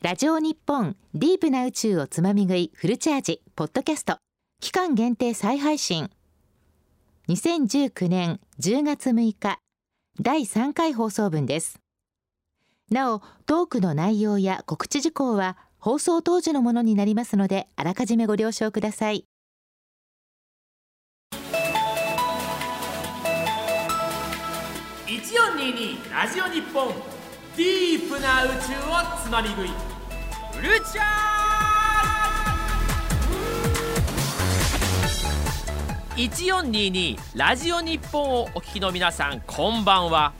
ラジオ日本ディープな宇宙をつまみ食いフルチャージポッドキャスト。期間限定再配信。2019年10月6日第3回放送分です。なおトークの内容や告知事項は放送当時のものになりますのであらかじめご了承ください。1422ラジオ日本ディープな宇宙をつまみ食い。フルチャー1422ラジオ日本をお聞きの皆さんこんばんは。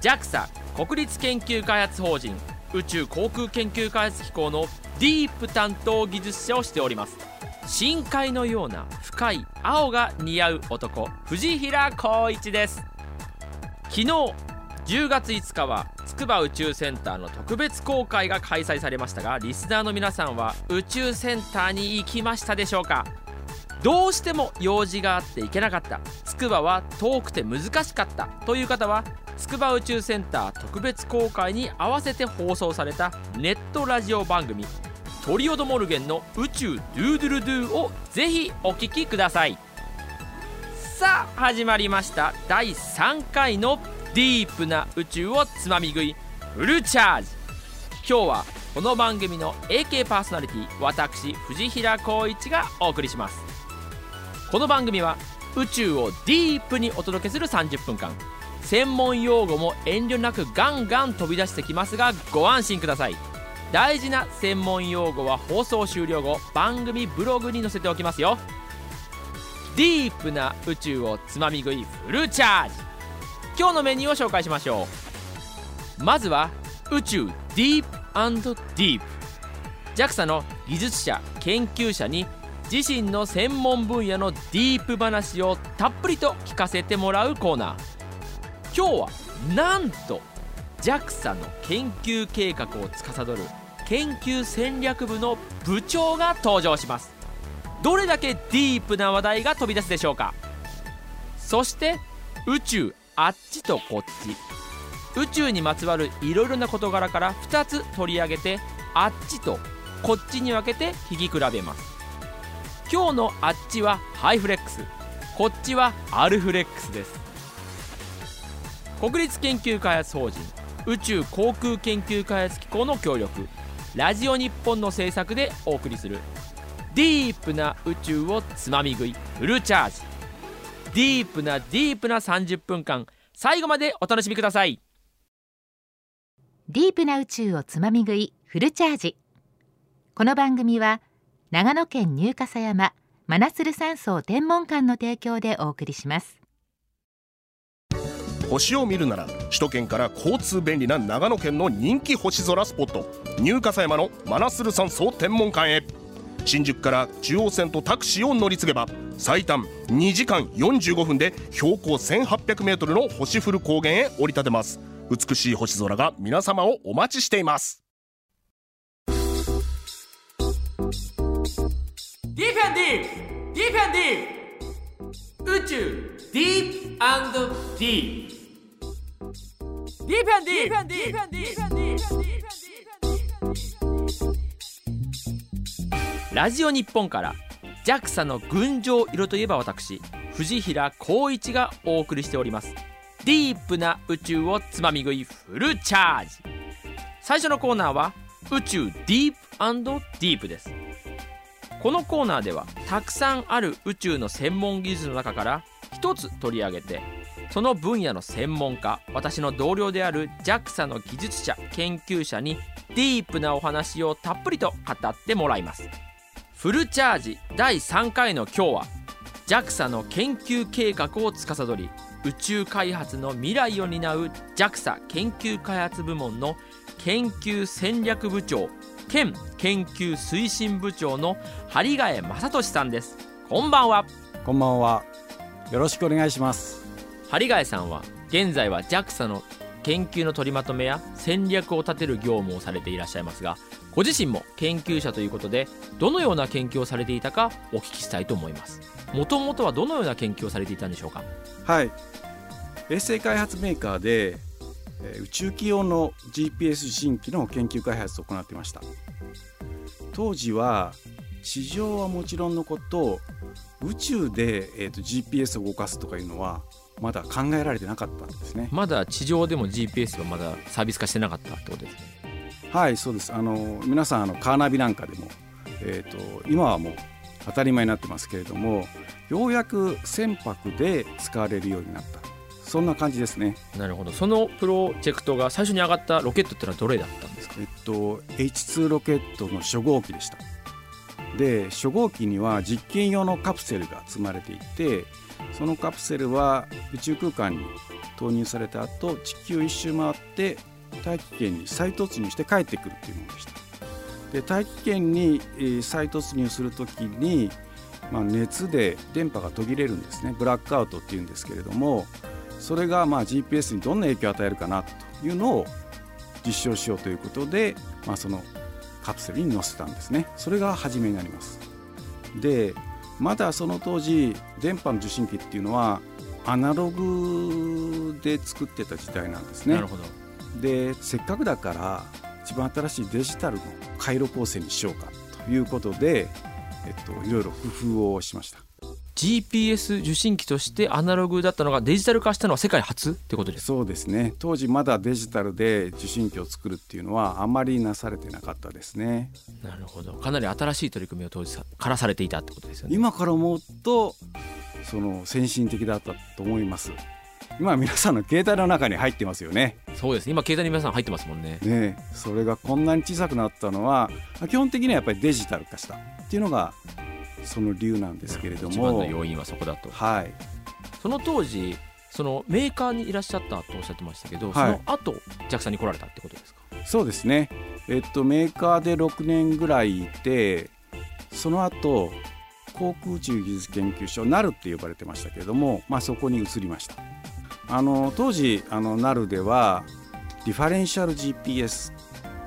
JAXA 国立研究開発法人宇宙航空研究開発機構のディープ担当技術者をしております。深海のような深い青が似合う男藤平光一です。昨日10月5日は筑波宇宙センターの特別公開が開催されましたがリスナーの皆さんは宇宙センターに行きましたでしょうか？どうしても用事があって行けなかった。筑波は遠くて難しかった。という方は筑波宇宙センター特別公開に合わせて放送されたネットラジオ番組トリオドモルゲンの宇宙ドゥードゥルドゥをぜひお聞きください。さあ始まりました。第3回のディープな宇宙をつまみ食いフルチャージ。今日はこの番組の AK パーソナリティ私藤平光一がお送りします。この番組は宇宙をディープにお届けする30分間専門用語も遠慮なくガンガン飛び出してきますがご安心ください。大事な専門用語は放送終了後番組ブログに載せておきますよ。ディープな宇宙をつまみ食いフルチャージ。今日のメニューを紹介しましょう。まずは宇宙ディープディープ JAXA の技術者研究者に自身の専門分野のディープ話をたっぷりと聞かせてもらうコーナー。今日はなんと JAXA の研究計画を司る研究戦略部の部長が登場します。どれだけディープな話題が飛び出すでしょうか。そして宇宙あっちとこっち。宇宙にまつわるいろいろな事柄から2つ取り上げてあっちとこっちに分けて引き比べます。今日のあっちはハイフレックス。こっちはアルフレックスです。国立研究開発法人宇宙航空研究開発機構の協力。ラジオ日本の制作でお送りする。ディープな宇宙をつまみ食いフルチャージ。ディープなディープな30分間最後までお楽しみください。ディープな宇宙をつまみ食いフルチャージ。この番組は長野県入笠山マナスル山荘天文館の提供でお送りします。星を見るなら首都圏から交通便利な長野県の人気星空スポット入笠山のマナスル山荘天文館へ新宿から中央線とタクシーを乗り継げば最短2時間45分で標高 1800m の星降る高原へ降り立てます。美しい星空が皆様をお待ちしています。ディフェンディディフェンディ宇宙ディープディープディフェンディディフェンディディフェンディラジオ日本から JAXA の群青色といえば私藤平光一がお送りしております。ディープな宇宙をつまみ食いフルチャージ。最初のコーナーは宇宙ディープディープです。このコーナーではたくさんある宇宙の専門技術の中から一つ取り上げてその分野の専門家私の同僚である JAXA の技術者研究者にディープなお話をたっぷりと語ってもらいます。フルチャージ第3回の今日は JAXA の研究計画を司り宇宙開発の未来を担う JAXA 研究開発部門の研究戦略部長兼研究推進部長の針ヶ江正俊さんです。こんばんは。こんばんは。よろしくお願いします。針ヶ江さんは現在は JAXA の研究の取りまとめや戦略を立てる業務をされていらっしゃいますがご自身も研究者ということでどのような研究をされていたかお聞きしたいと思います。もともとはどのような研究をされていたんでしょうか？はい。衛星開発メーカーでえー宇宙機用の GPS 受信機の研究開発を行っていました。当時は地上はもちろんのこと宇宙で、えー、と GPS を動かすとかいうのはまだ考えられてなかったんですね。まだ地上でも GPS はまだサービス化してなかったってことですねはいそうです。あの皆さんあのカーナビなんかでも、えー、と今はもう当たり前になってますけれどもようやく船舶で使われるようになった。そんな感じですね。なるほど。そのプロジェクトが最初に上がったロケットってのはどれだったんですか？えっと H2 ロケットの初号機でした。で初号機には実験用のカプセルが積まれていてそのカプセルは宇宙空間に投入された後地球一周回って大気圏に再突入して帰ってくるっていうものでした。で大気圏に再突入する時に、まあ、熱で電波が途切れるんですね。ブラックアウトっていうんですけれどもそれがまあ GPS にどんな影響を与えるかなというのを実証しようということで、まあ、そのカプセルに載せたんですね。それが初めになります。でまだその当時電波の受信機っていうのはアナログで作ってた時代なんですね。なるほど。でせっかくだから一番新しいデジタルの回路構成にしようかということで、えっと、いろいろ工夫をしました。GPS 受信機としてアナログだったのがデジタル化したのは世界初？ってことです。そうですね。当時まだデジタルで受信機を作るっていうのはあまりなされてなかったですね。なるほど。かなり新しい取り組みを当時さからされていたってことですよね。今から思うとその先進的だったと思います今皆さんの携帯の中に入ってますよね。そうです今携帯に皆さん入ってますもんね。ねえそれがこんなに小さくなったのは基本的にはやっぱりデジタル化したっていうのがその理由なんですけれど一番もの要因はそこだと。はい。その当時そのメーカーにいらっしゃったとおっしゃってましたけど、はい。その後 JAXA に来られたってことですか？そうですね。えっとメーカーで6年ぐらいいてその後航空宇宙技術研究所 NAL って呼ばれてましたけれども、まあ、そこに移りましたあの当時あの NAL ではディファレンシャル GPS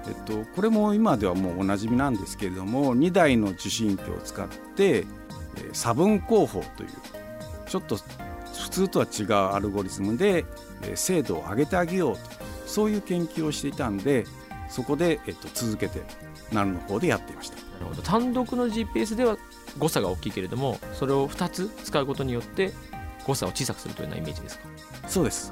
えっと、これも今ではもうおなじみなんですけれども2台の受信機を使って差分航法というちょっと普通とは違うアルゴリズムで精度を上げてあげようとそういう研究をしていたんでそこで、えっと、続けて NAL の方でやっていました。なるほど。単独の GPS では誤差が大きいけれどもそれを2つ使うことによって誤差を小さくするというようなイメージですか？そうです。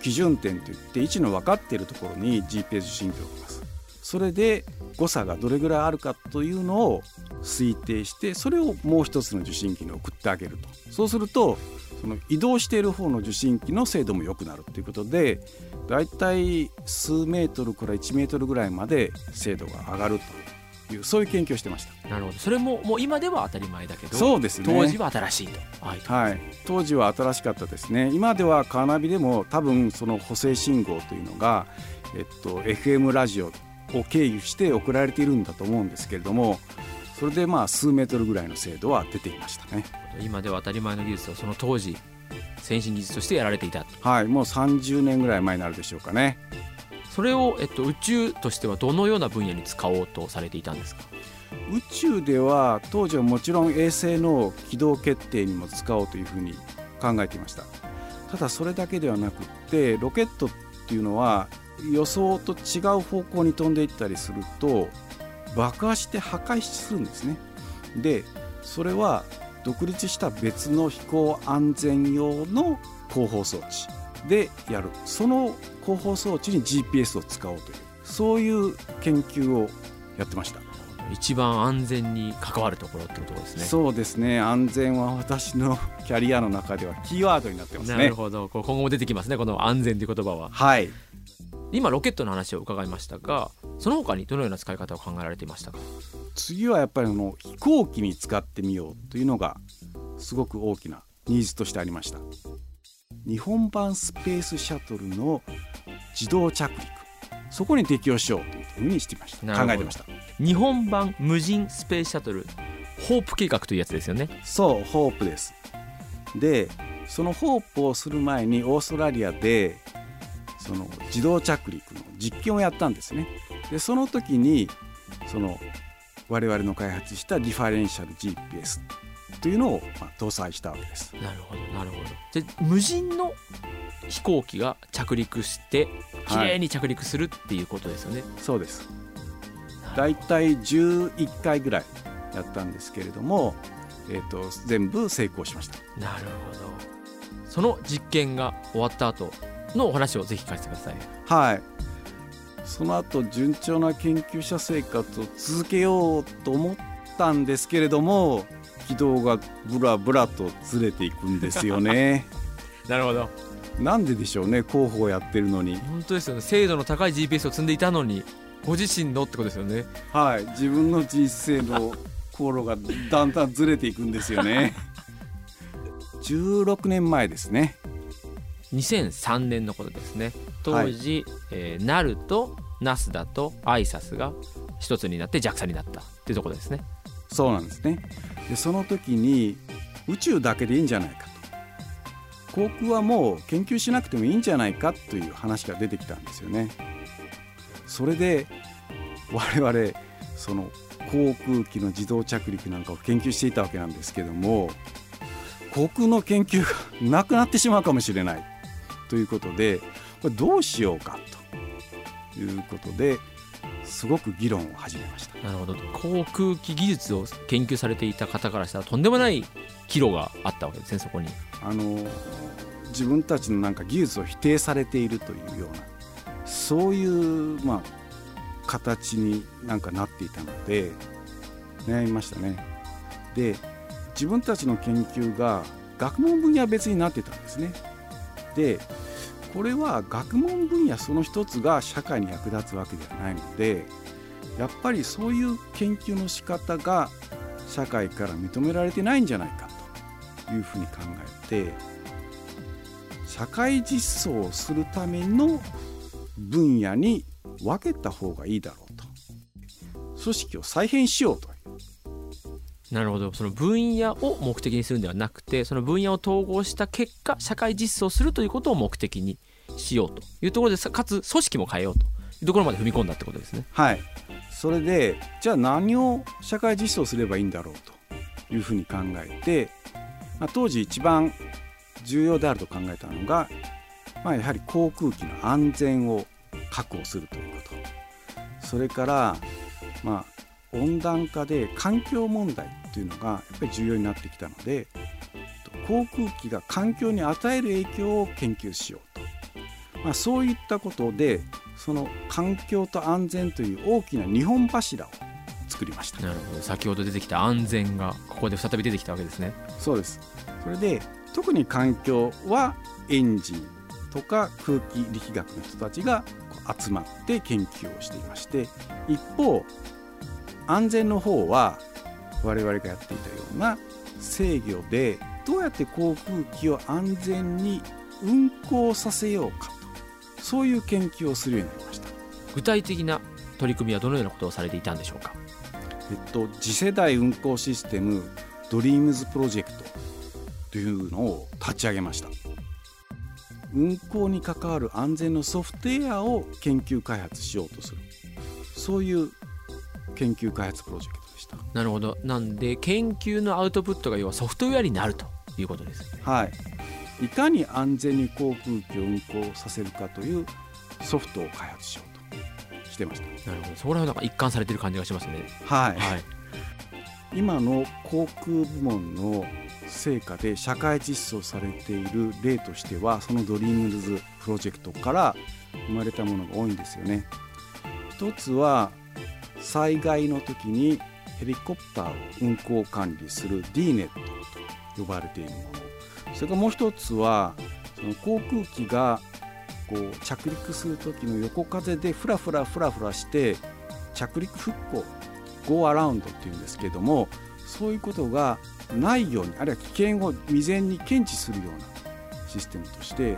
基準点といって位置の分かっているところに GPS 受信機を置きます。それで誤差がどれぐらいあるかというのを推定してそれをもう一つの受信機に送ってあげると。そうするとその移動している方の受信機の精度も良くなるということでだいたい数メートルから1メートルぐらいまで精度が上がると。いうそういう研究をしてました。なるほど。それももう今では当たり前だけどそうですね。当時は新しいと、はい。はい、当時は新しかったですね。今ではカーナビでも多分その補正信号というのが、えっと、FM ラジオを経由して送られているんだと思うんですけれどもそれでまあ数メートルぐらいの精度は出ていましたね。今では当たり前の技術をその当時先進技術としてやられていたはい。もう30年ぐらい前になるでしょうかねそれを、えっと、宇宙としてはどのような分野に使おうとされていたんですか？宇宙では当時はもちろん衛星の軌道決定にも使おうというふうに考えていました。ただそれだけではなくってロケットっていうのは予想と違う方向に飛んでいったりすると爆破して破壊するんですね。でそれは独立した別の飛行安全用の広報装置。でやる。その広報装置に GPS を使おうというそういう研究をやってました。一番安全に関わるところってことですね。そうですね。安全は私のキャリアの中ではキーワードになってますね。なるほど。今後も出てきますねこの安全という言葉は。はい。今ロケットの話を伺いましたがその他にどのような使い方を考えられていましたか？次はやっぱりあの飛行機に使ってみようというのがすごく大きなニーズとしてありました日本版スペースシャトルの自動着陸。そこに適用しようというふうにしてました。考えてました。日本版無人スペースシャトル。ホープ計画というやつですよね。そうホープです。でそのホープをする前にオーストラリアでその自動着陸の実験をやったんですね。でその時にその我々の開発したディファレンシャル GPS というのを、まあ、搭載したわけです。なるほどなるほど。じゃあ無人の飛行機が着陸して綺はい。麗に着陸するっていうことですよね、そうです。だいたい11回ぐらいやったんですけれども、えー、と全部成功しました。なるほど。その実験が終わった後のお話をぜひ聞かせてください。はい。その後順調な研究者生活を続けようと思ったんですけれども軌道がブラブラとずれていくんですよね。なるほど。なんででしょうね広報やってるのに。本当ですよね。精度の高い GPS を積んでいたのにご自身のってことですよね。はい。自分の人生の航路がだんだんずれていくんですよね。16年前ですね。2003年のことですね。当時、えーナルとナスダとアイサスが一つになって JAXA になったっていうところですね。そうなんですねでその時に宇宙だけでいいんじゃないかと。航空はもう研究しなくてもいいんじゃないかという話が出てきたんですよね。それで我々その航空機の自動着陸なんかを研究していたわけなんですけども航空の研究がなくなってしまうかもしれないということでこれどうしようかということですごく議論を始めましたなるほど航空機技術を研究されていた方からしたらとんでもない岐路があったわけですねそこにあの自分たちのなんか技術を否定されているというようなそういう、まあ、形になんかなっていたので悩みましたね。で自分たちの研究が学問分野は別になってたんですね。でこれは学問分野その一つが社会に役立つわけではないのでやっぱりそういう研究の仕方が社会から認められてないんじゃないかというふうに考えて社会実装をするための分野に分けた方がいいだろうと。組織を再編しようと。なるほど。その分野を目的にするんではなくてその分野を統合した結果社会実装するということを目的にしようというところでかつ組織も変えようと。いうところまで踏み込んだってことですね。はい。それでじゃあ何を社会実装すればいいんだろうというふうに考えて、まあ、当時一番重要であると考えたのが、まあ、やはり航空機の安全を確保するということ。それから、まあ、温暖化で環境問題っていうのがやっぱり重要になってきたので航空機が環境に与える影響を研究しようと、まあ、そういったことでその環境と安全という大きな2本柱を作りました。なるほど。先ほど出てきた安全がここで再び出てきたわけですね。そうです。それで特に環境はエンジンとか空気力学の人たちが集まって研究をしていまして一方安全の方は我々がやっていたような制御でどうやって航空機を安全に運航させようか。とそういう研究をするようになりました。具体的な取り組みはどのようなことをされていたんでしょうか？えっと、次世代運行システムドリームズプロジェクトというのを立ち上げました。運行に関わる安全のソフトウェアを研究開発しようとする。そういう研究開発プロジェクトでした。なるほど。なんで研究のアウトプットが要はソフトウェアになるということですよね。はい。いかに安全に航空機を運行させるかというソフトを開発しようとしてましなるほど。そこら辺なんか一貫されてる感じがしますね。たはい。はい。今の航空部門の成果で社会実装されている例としてはそのドリームズプロジェクトから生まれたものが多いんですよね。一つは災害の時にヘリコプターを運航管理する DNET と呼ばれているもの。それからもう一つはその航空機がこう着陸する時の横風でフラフラフラフラして着陸復興 Go Around っていうんですけどもそういうことがないようにあるいは危険を未然に検知するようなシステムとして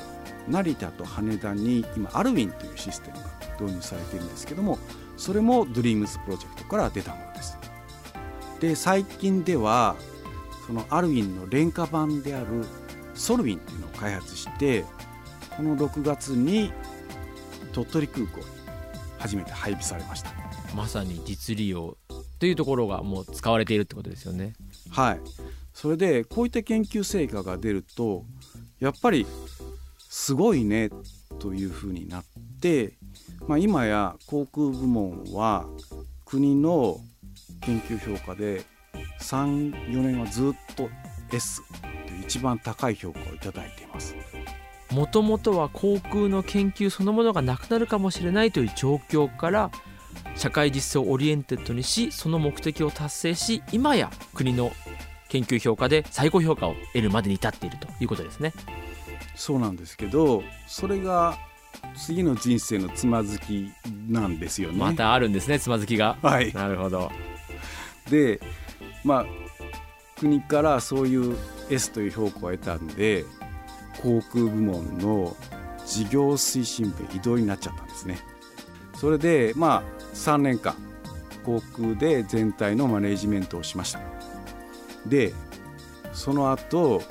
成田と羽田に今アルウィンというシステムが導入されているんですけどもそれも Dreams プロジェクトから出たものです。で最近ではそのアルウィンの廉価版であるソルウィンっていうのを開発してこの6月に鳥取空港に初めて配備されました。まさに実利用というところがもう使われているってことですよねはい、それでこういった研究成果が出るとやっぱりすごいねというふうになって、まあ、今や航空部門は国の研究評価で34年はずっと S という一番高い評価をいただいています。もともとは航空の研究そのものがなくなるかもしれないという状況から社会実装を oriented にしその目的を達成し今や国の研究評価で最高評価を得るまでに至っているということですね。そうなんですけどそれが次の人生のつまずきなんですよね。またあるんですねつまずきが。はい、なるほどでまあ国からそういう S という評価を得たんで航空部門の事業推進部移動になっちゃったんですね。それでまあ3年間航空で全体のマネジメントをしました。でその後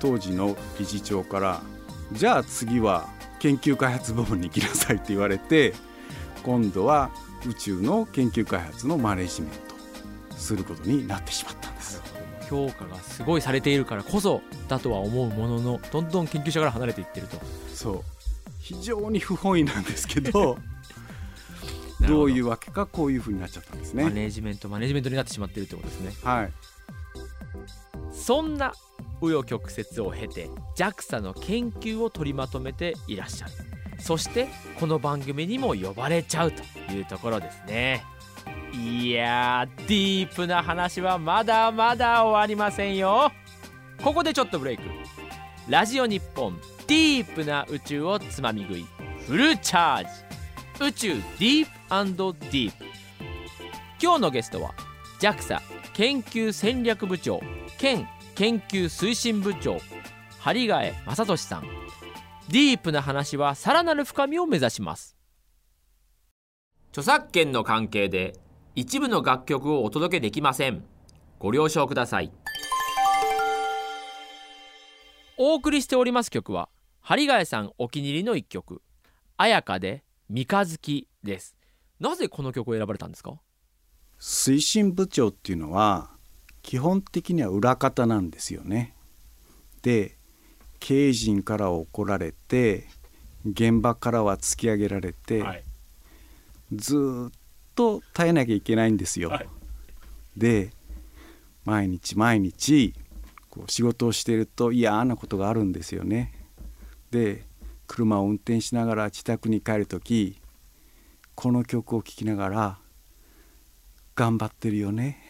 当時の理事長から「じゃあ次は研究開発部門に行きなさい」って言われて今度は宇宙の研究開発のマネジメントすることになってしまったんです。評価がすごいされているからこそだとは思うもののどんどん研究者から離れていってると。そう。非常に不本意なんですけど ど。ういうわけかこういうふうになっちゃったんですね。マネジメントマネジメントになってしまっているってことですね。はい。そんな紆余曲折を経て JAXA の研究を取りまとめていらっしゃる。そしてこの番組にも呼ばれちゃうというところですね。いやーディープな話はまだまだ終わりませんよ。ここでちょっとブレイク。ラジオ日本ディープな宇宙をつまみ食い。フルチャージ。宇宙ディープディープ。今日のゲストは JAXA 研究戦略部長兼研究推進部長針ヶ江正俊さん。ディープな話はさらなる深みを目指します。著作権の関係で一部の楽曲をお届けできません。ご了承ください。お送りしております曲は針ヶ江さんお気に入りの一曲「綾香で三日月」です。なぜこの曲を選ばれたんですか？推進部長っていうのは基本的には裏方なんですよね。で経営陣から怒られて現場からは突き上げられて、はい、ずっと耐えなきゃいけないんですよ。はい、で毎日毎日こう仕事をしていると嫌なことがあるんですよね。で車を運転しながら自宅に帰る時この曲を聴きながら頑張ってるよね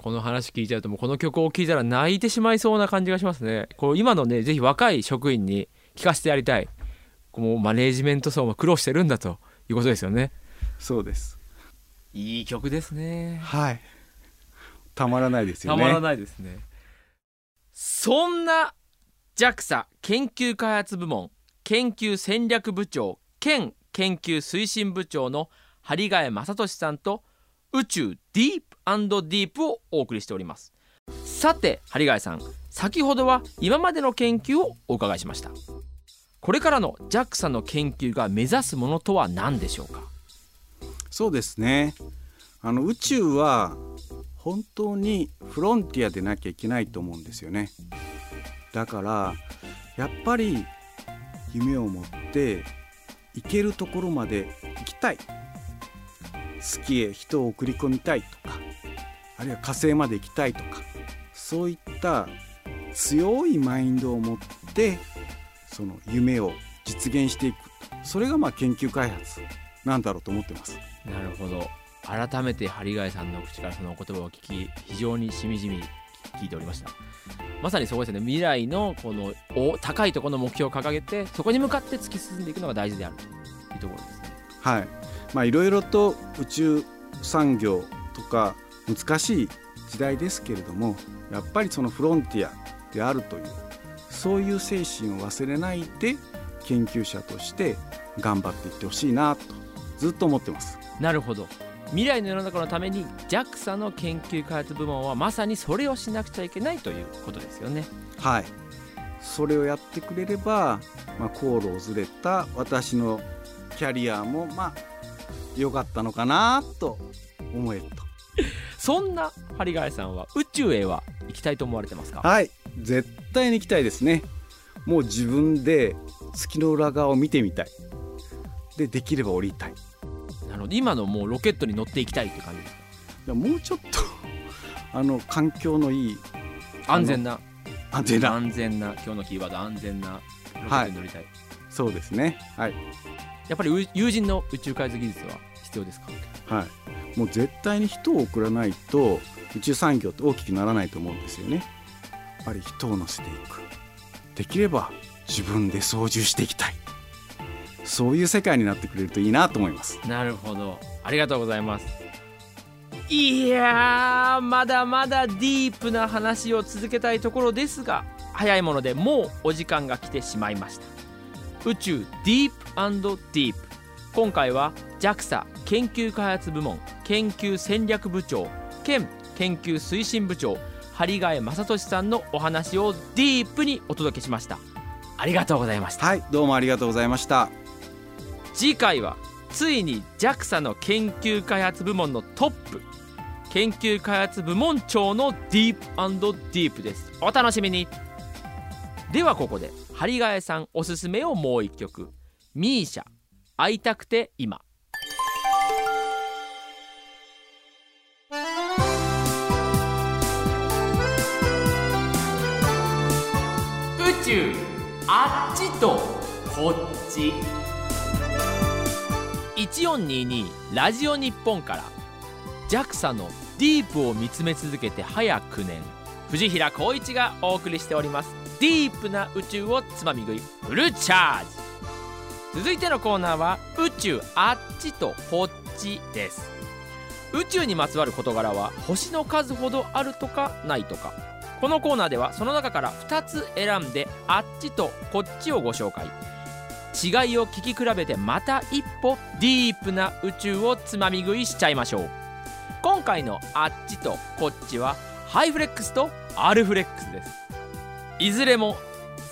この話聞いちゃうともうこの曲を聴いたら泣いてしまいそうな感じがしますね。こう今のねぜひ若い職員に聞かせてやりたい。こうマネージメント層も苦労してるんだということですよね。そうです。いい曲ですね。はい。たまらないですよね。たまらないですね。そんな JAXA 研究開発部門研究戦略部長兼研究推進部長の針ヶ江正俊さんと宇宙ディープディープをお送りしております。さて針ヶさん先ほどは今までの研究をお伺いしました。これからの JAXA の研究が目指すものとは何でしょうか？そうですね。あの宇宙は本当にフロンティアでなきゃいけないと思うんですよね。だからやっぱり夢を持って行けるところまで行きたい。月へ人を送り込みたいとかあるいは火星まで行きたいとかそういった強いマインドを持ってその夢を実現していく。それがまあ研究開発なんだろうと思ってます。なるほど。改めて針貝さんの口からそのお言葉を聞き非常にしみじみ聞いておりました。まさにそうですね。未来のこのお高いところの目標を掲げてそこに向かって突き進んでいくのが大事であると。いうところですね。はい。まあいろいろと宇宙産業とか難しい時代ですけれどもやっぱりそのフロンティアであるというそういう精神を忘れないで研究者として頑張っていってほしいなとずっと思ってます。なるほど。未来の世の中のために JAXA の研究開発部門はまさにそれをしなくちゃいけないということですよね。はい。それをやってくれれば、まあ、航路をずれた私のキャリアもまあ良かったのかなと思えるとそんな針ヶさんは宇宙へは行きたいと思われてますか？はい。絶対に行きたいですね。もう自分で月の裏側を見てみたい。でできれば降りたい。なるほど。今のもうロケットに乗っていきたいって感じですか？もうちょっと あの環境のいい安全な。安全な。安全な。今日のキーワード安全な。ロケットに乗りたい、そうですね。はい。やっぱりう友人の宇宙開発技術は必要ですか？はいもう絶対に人を送らないと宇宙産業って大きくならないと思うんですよね。やっぱり人を乗せていく。できれば自分で操縦していきたい。そういう世界になってくれるといいなと思います。なるほど。ありがとうございます。いやーまだまだディープな話を続けたいところですが早いものでもうお時間が来てしまいました。宇宙ディープディープ。今回は JAXA 研究開発部門研究戦略部長兼研究推進部長針ヶ江正俊さんのお話をディープにお届けしました。ありがとうございました。はいどうもありがとうございました。次回はついに JAXA の研究開発部門のトップ研究開発部門長のディープディープです。お楽しみに。ではここで針ヶ江さんおすすめをもう一曲。ミーシャ会いたくて今宇宙あっちとこっち。1422ラジオ日本から。JAXA のディープを見つめ続けて早9年。藤平光一がお送りしております。ディープな宇宙をつまみ食いフルチャージ。続いてのコーナーは宇宙あっちとこっちです。宇宙にまつわる事柄は星の数ほどあるとかないとか。このコーナーではその中から2つ選んであっちとこっちをご紹介。違いを聞き比べてまた一歩ディープな宇宙をつまみ食いしちゃいましょう。今回のあっちとこっちはハイフレックスとアルフレックスです。いずれも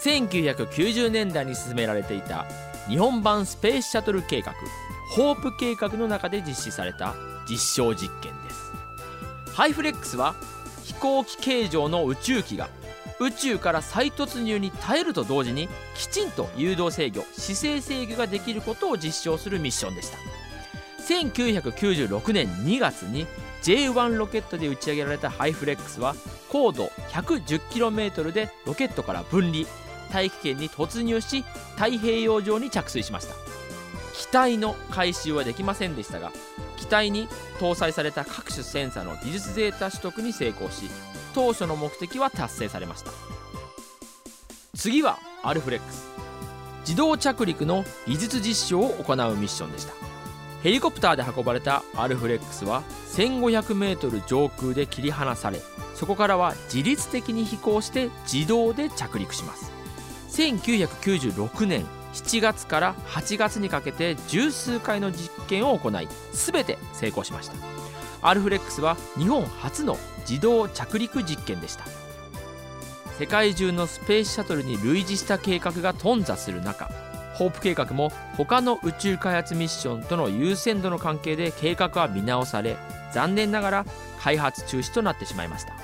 1990年代に進められていた日本版スペースシャトル計画ホープ計画の中で実施された実証実験です。ハイフレックスは飛行機形状の宇宙機が宇宙から再突入に耐えると同時にきちんと誘導制御姿勢制御ができることを実証するミッションでした。1996年2月に J1 ロケットで打ち上げられたハイフレックスは高度 110km でロケットから分離大気圏に突入し太平洋上に着水しました。機体の回収はできませんでしたが機体に搭載された各種センサの技術データ取得に成功し当初の目的は達成されました。次はアルフレックス。自動着陸の技術実証を行うミッションでした。ヘリコプターで運ばれたアルフレックスは 1500m 上空で切り離されそこからは自律的に飛行して自動で着陸します。1996年7月から8月にかけて十数回の実験を行い全て成功しました。アルフレックスは日本初の自動着陸実験でした。世界中のスペースシャトルに類似した計画が頓挫する中ホープ計画も他の宇宙開発ミッションとの優先度の関係で計画は見直され残念ながら開発中止となってしまいました。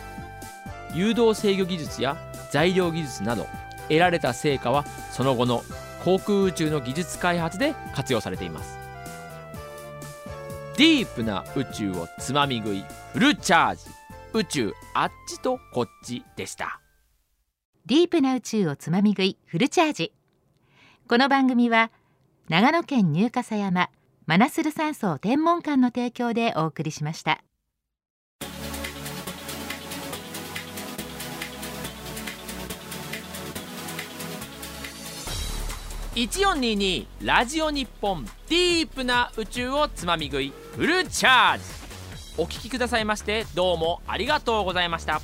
誘導制御技術や材料技術など得られた成果はその後の航空宇宙の技術開発で活用されています。ディープな宇宙をつまみ食いフルチャージ。宇宙あっちとこっちでした。ディープな宇宙をつまみ食いフルチャージ。この番組は長野県入笠山マナスル山荘天文館の提供でお送りしました。1422ラジオ日本ディープな宇宙をつまみ食いフルチャージ。お聞きくださいましてどうもありがとうございました。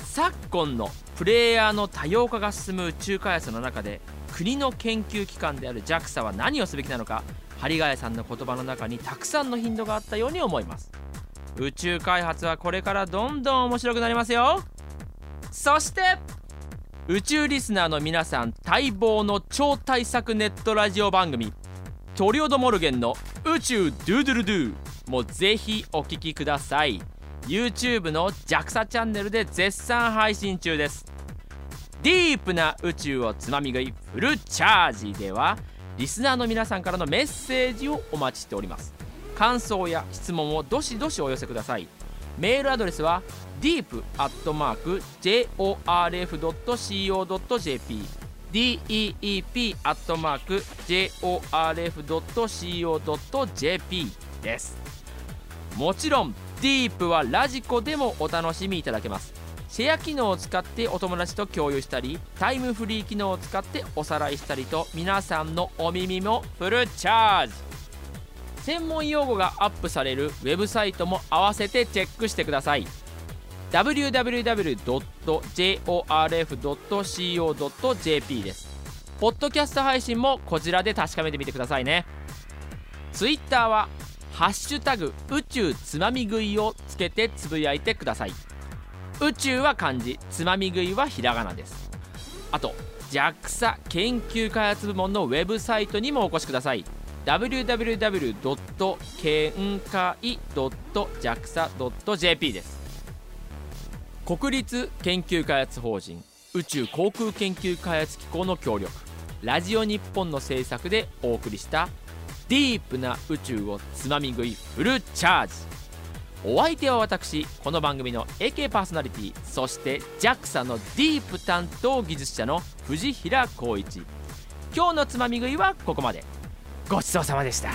昨今のプレイヤーの多様化が進む宇宙開発の中で国の研究機関である JAXA は何をすべきなのか針ヶ谷さんの言葉の中にたくさんのヒントがあったように思います。宇宙開発はこれからどんどん面白くなりますよ。そして宇宙リスナーの皆さん待望の超大作ネットラジオ番組トリオドモルゲンの宇宙ドゥドゥルドゥもぜひお聞きください。YouTube の JAXA チャンネルで絶賛配信中です。ディープな宇宙をつまみ食いフルチャージではリスナーの皆さんからのメッセージをお待ちしております。感想や質問をどしどしお寄せください。メールアドレスは deep.jorf.co.jp deep.jorf.co.jp です。もちろんディープはラジコでもお楽しみいただけます。シェア機能を使ってお友達と共有したりタイムフリー機能を使っておさらいしたりと皆さんのお耳もフルチャージ。専門用語がアップされるウェブサイトも合わせてチェックしてください。www.jorf.co.jp です。ポッドキャスト配信もこちらで確かめてみてくださいね。Twitter は「ハッシュタグ宇宙つまみ食い」をつけてつぶやいてください。宇宙は漢字つまみ食いはひらがなです。あと JAXA 研究開発部門のウェブサイトにもお越しください。www. 研開 .jaxa.jp です。国立研究開発法人宇宙航空研究開発機構の協力ラジオ日本の制作でお送りしたディープな宇宙をつまみ食いフルチャージ。お相手は私この番組の AK パーソナリティそして JAXA のディープ担当技術者の藤平光一。今日のつまみ食いはここまで。ごちそうさまでした。